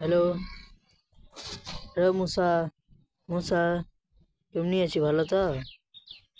Hello. Hello মুসা মুসা কেমনি আছি? ভালো তো?